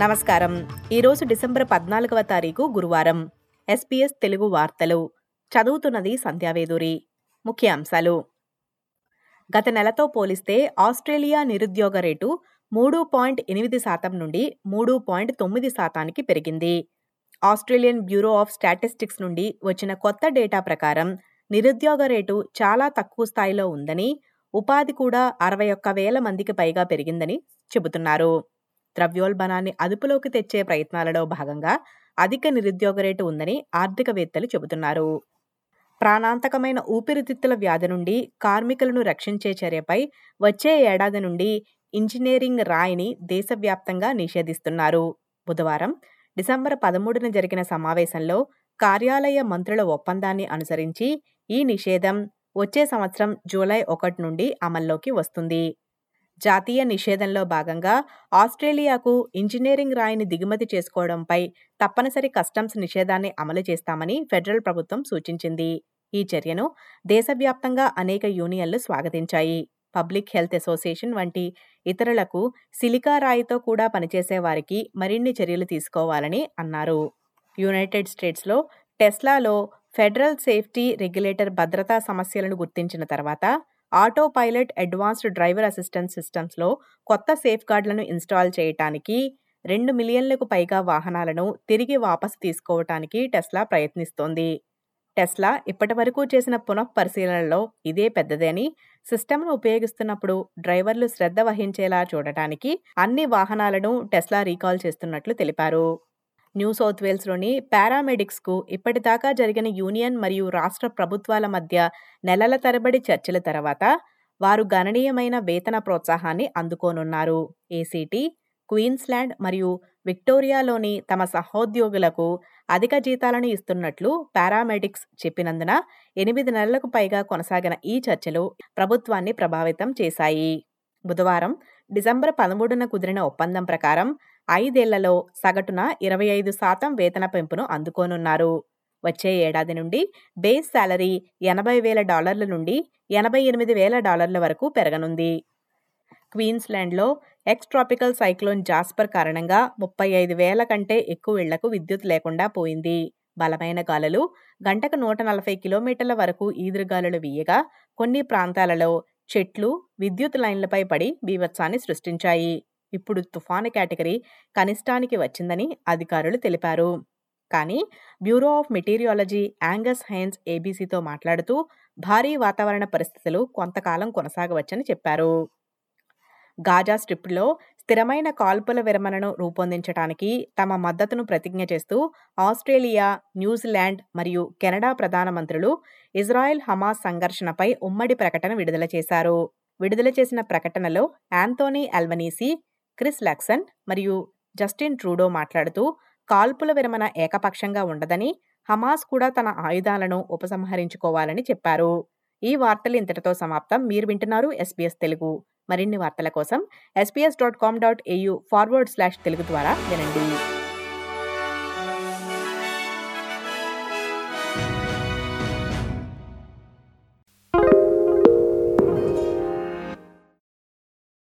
నమస్కారం. ఈరోజు డిసెంబర్ పద్నాలుగవ తారీఖు గురువారం. ఎస్పీఎస్ తెలుగు వార్తలు. చదువుతున్నది సంధ్యావేదూరి ముఖ్య అంశాలు గత నెలతో పోలిస్తే ఆస్ట్రేలియా నిరుద్యోగ రేటు మూడు పాయింట్ ఎనిమిది శాతం నుండి మూడు పాయింట్ తొమ్మిది శాతానికి పెరిగింది. ఆస్ట్రేలియన్ బ్యూరో ఆఫ్ స్టాటిస్టిక్స్ నుండి వచ్చిన కొత్త డేటా ప్రకారం నిరుద్యోగ రేటు చాలా తక్కువ స్థాయిలో ఉందని ఉపాధి కూడా అరవై ఒక్క వేల మందికి పైగా పెరిగిందని చెబుతున్నారు. ద్రవ్యోల్బణాన్ని అదుపులోకి తెచ్చే ప్రయత్నాలలో భాగంగా అధిక నిరుద్యోగ రేటు ఉందని ఆర్థికవేత్తలు చెబుతున్నారు. ప్రాణాంతకమైన ఊపిరితిత్తుల వ్యాధి నుండి కార్మికులను రక్షించే చర్యపై వచ్చే ఏడాది నుండి ఇంజనీరింగ్ రాయిని దేశవ్యాప్తంగా నిషేధిస్తున్నారు. బుధవారం డిసెంబర్ పదమూడున జరిగిన సమావేశంలో కార్యాలయ మంత్రుల ఒప్పందాన్ని అనుసరించి ఈ నిషేధం వచ్చే సంవత్సరం జూలై ఒకటి నుండి అమల్లోకి వస్తుంది. జాతీయ నిషేధంలో భాగంగా ఆస్ట్రేలియాకు ఇంజనీరింగ్ రాయిని దిగుమతి చేసుకోవడంపై తప్పనిసరి కస్టమ్స్ నిషేధాన్ని అమలు చేస్తామని ఫెడరల్ ప్రభుత్వం సూచించింది. ఈ చర్యను దేశవ్యాప్తంగా అనేక యూనియన్లు స్వాగతించాయి. పబ్లిక్ హెల్త్ అసోసియేషన్ వంటి ఇతరులకు సిలికా రాయితో కూడా పనిచేసే వారికి మరిన్ని చర్యలు తీసుకోవాలని అన్నారు. యునైటెడ్ స్టేట్స్లో టెస్లాలో ఫెడరల్ సేఫ్టీ రెగ్యులేటర్ భద్రతా సమస్యలను గుర్తించిన తర్వాత auto pilot advanced driver assistant సిస్టమ్స్లో కొత్త సేఫ్ గార్డులను ఇన్స్టాల్ చేయటానికి రెండు మిలియన్లకు పైగా వాహనాలను తిరిగి వాపసు తీసుకోవటానికి టెస్లా ప్రయత్నిస్తోంది. టెస్లా ఇప్పటివరకు చేసిన పునఃపరిశీలనలో ఇదే పెద్దదని సిస్టమ్ను ఉపయోగిస్తున్నప్పుడు డ్రైవర్లు శ్రద్ధ వహించేలా చూడటానికి అన్ని వాహనాలను టెస్లా రీకాల్ చేస్తున్నట్లు తెలిపారు. న్యూ సౌత్ వేల్స్లోని పారామెడిక్స్కు ఇప్పటిదాకా జరిగిన యూనియన్ మరియు రాష్ట్ర ప్రభుత్వాల మధ్య నెలల తరబడి చర్చల తర్వాత వారు గణనీయమైన వేతన ప్రోత్సాహాన్ని అందుకోనున్నారు. ఏసీటీ క్వీన్స్లాండ్ మరియు విక్టోరియాలోని తమ సహోద్యోగులకు అధిక జీతాలను ఇస్తున్నట్లు పారామెడిక్స్ చెప్పినందున ఎనిమిది నెలలకు పైగా కొనసాగిన ఈ చర్చలు ప్రభుత్వాన్ని ప్రభావితం చేశాయి. బుధవారం డిసెంబర్ పదమూడున కుదిరిన ఒప్పందం ప్రకారం ఐదేళ్ళలో సగటున ఇరవై ఐదు శాతం వేతన పెంపును అందుకోనున్నారు. వచ్చే ఏడాది నుండి బేస్ శాలరీ ఎనభై వేల డాలర్ల నుండి ఎనభై ఎనిమిది వేల డాలర్ల వరకు పెరగనుంది. క్వీన్స్లాండ్లో ఎక్స్ ట్రాపికల్ సైక్లోన్ జాస్పర్ కారణంగా ముప్పై ఐదు వేల కంటే ఎక్కువ ఇళ్ళకు విద్యుత్ లేకుండా పోయింది. బలమైన గాలులు గంటకు నూట నలభై కిలోమీటర్ల వరకు ఈదురుగాలులు వీయగా కొన్ని ప్రాంతాలలో చెట్లు విద్యుత్ లైన్లపై పడి బీభత్సాన్ని సృష్టించాయి. ఇప్పుడు తుఫాను కేటగిరీ కనిష్టానికి వచ్చిందని అధికారులు తెలిపారు. కానీ bureau of meteorology Angus Hines ఏబీసీతో మాట్లాడుతూ భారీ వాతావరణ పరిస్థితులు కొంతకాలం కొనసాగవచ్చని చెప్పారు. గాజా స్ట్రిప్లో స్థిరమైన కాల్పుల విరమణను రూపొందించడానికి తమ మద్దతును ప్రతిజ్ఞ చేస్తూ ఆస్ట్రేలియా న్యూజిలాండ్ మరియు కెనడా ప్రధానమంత్రులు ఇజ్రాయెల్ హమాస్ సంఘర్షణపై ఉమ్మడి ప్రకటన విడుదల చేశారు. విడుదల చేసిన ప్రకటనలో యాంతోనీ అల్వనీసీ క్రిస్ లాక్సన్ మరియు జస్టిన్ ట్రూడో మాట్లాడుతూ కాల్పుల విరమణ ఏకపక్షంగా ఉండదని హమాస్ కూడా తన ఆయుధాలను ఉపసంహరించుకోవాలని చెప్పారు. ఈ వార్తలు ఇంతటితో సమాప్తం. మీరు వింటున్నారు ఎస్పీఎస్ తెలుగు. మరిన్ని వార్తల కోసం SPS dot com dot AU forward slash Telugu ద్వారా వినండి.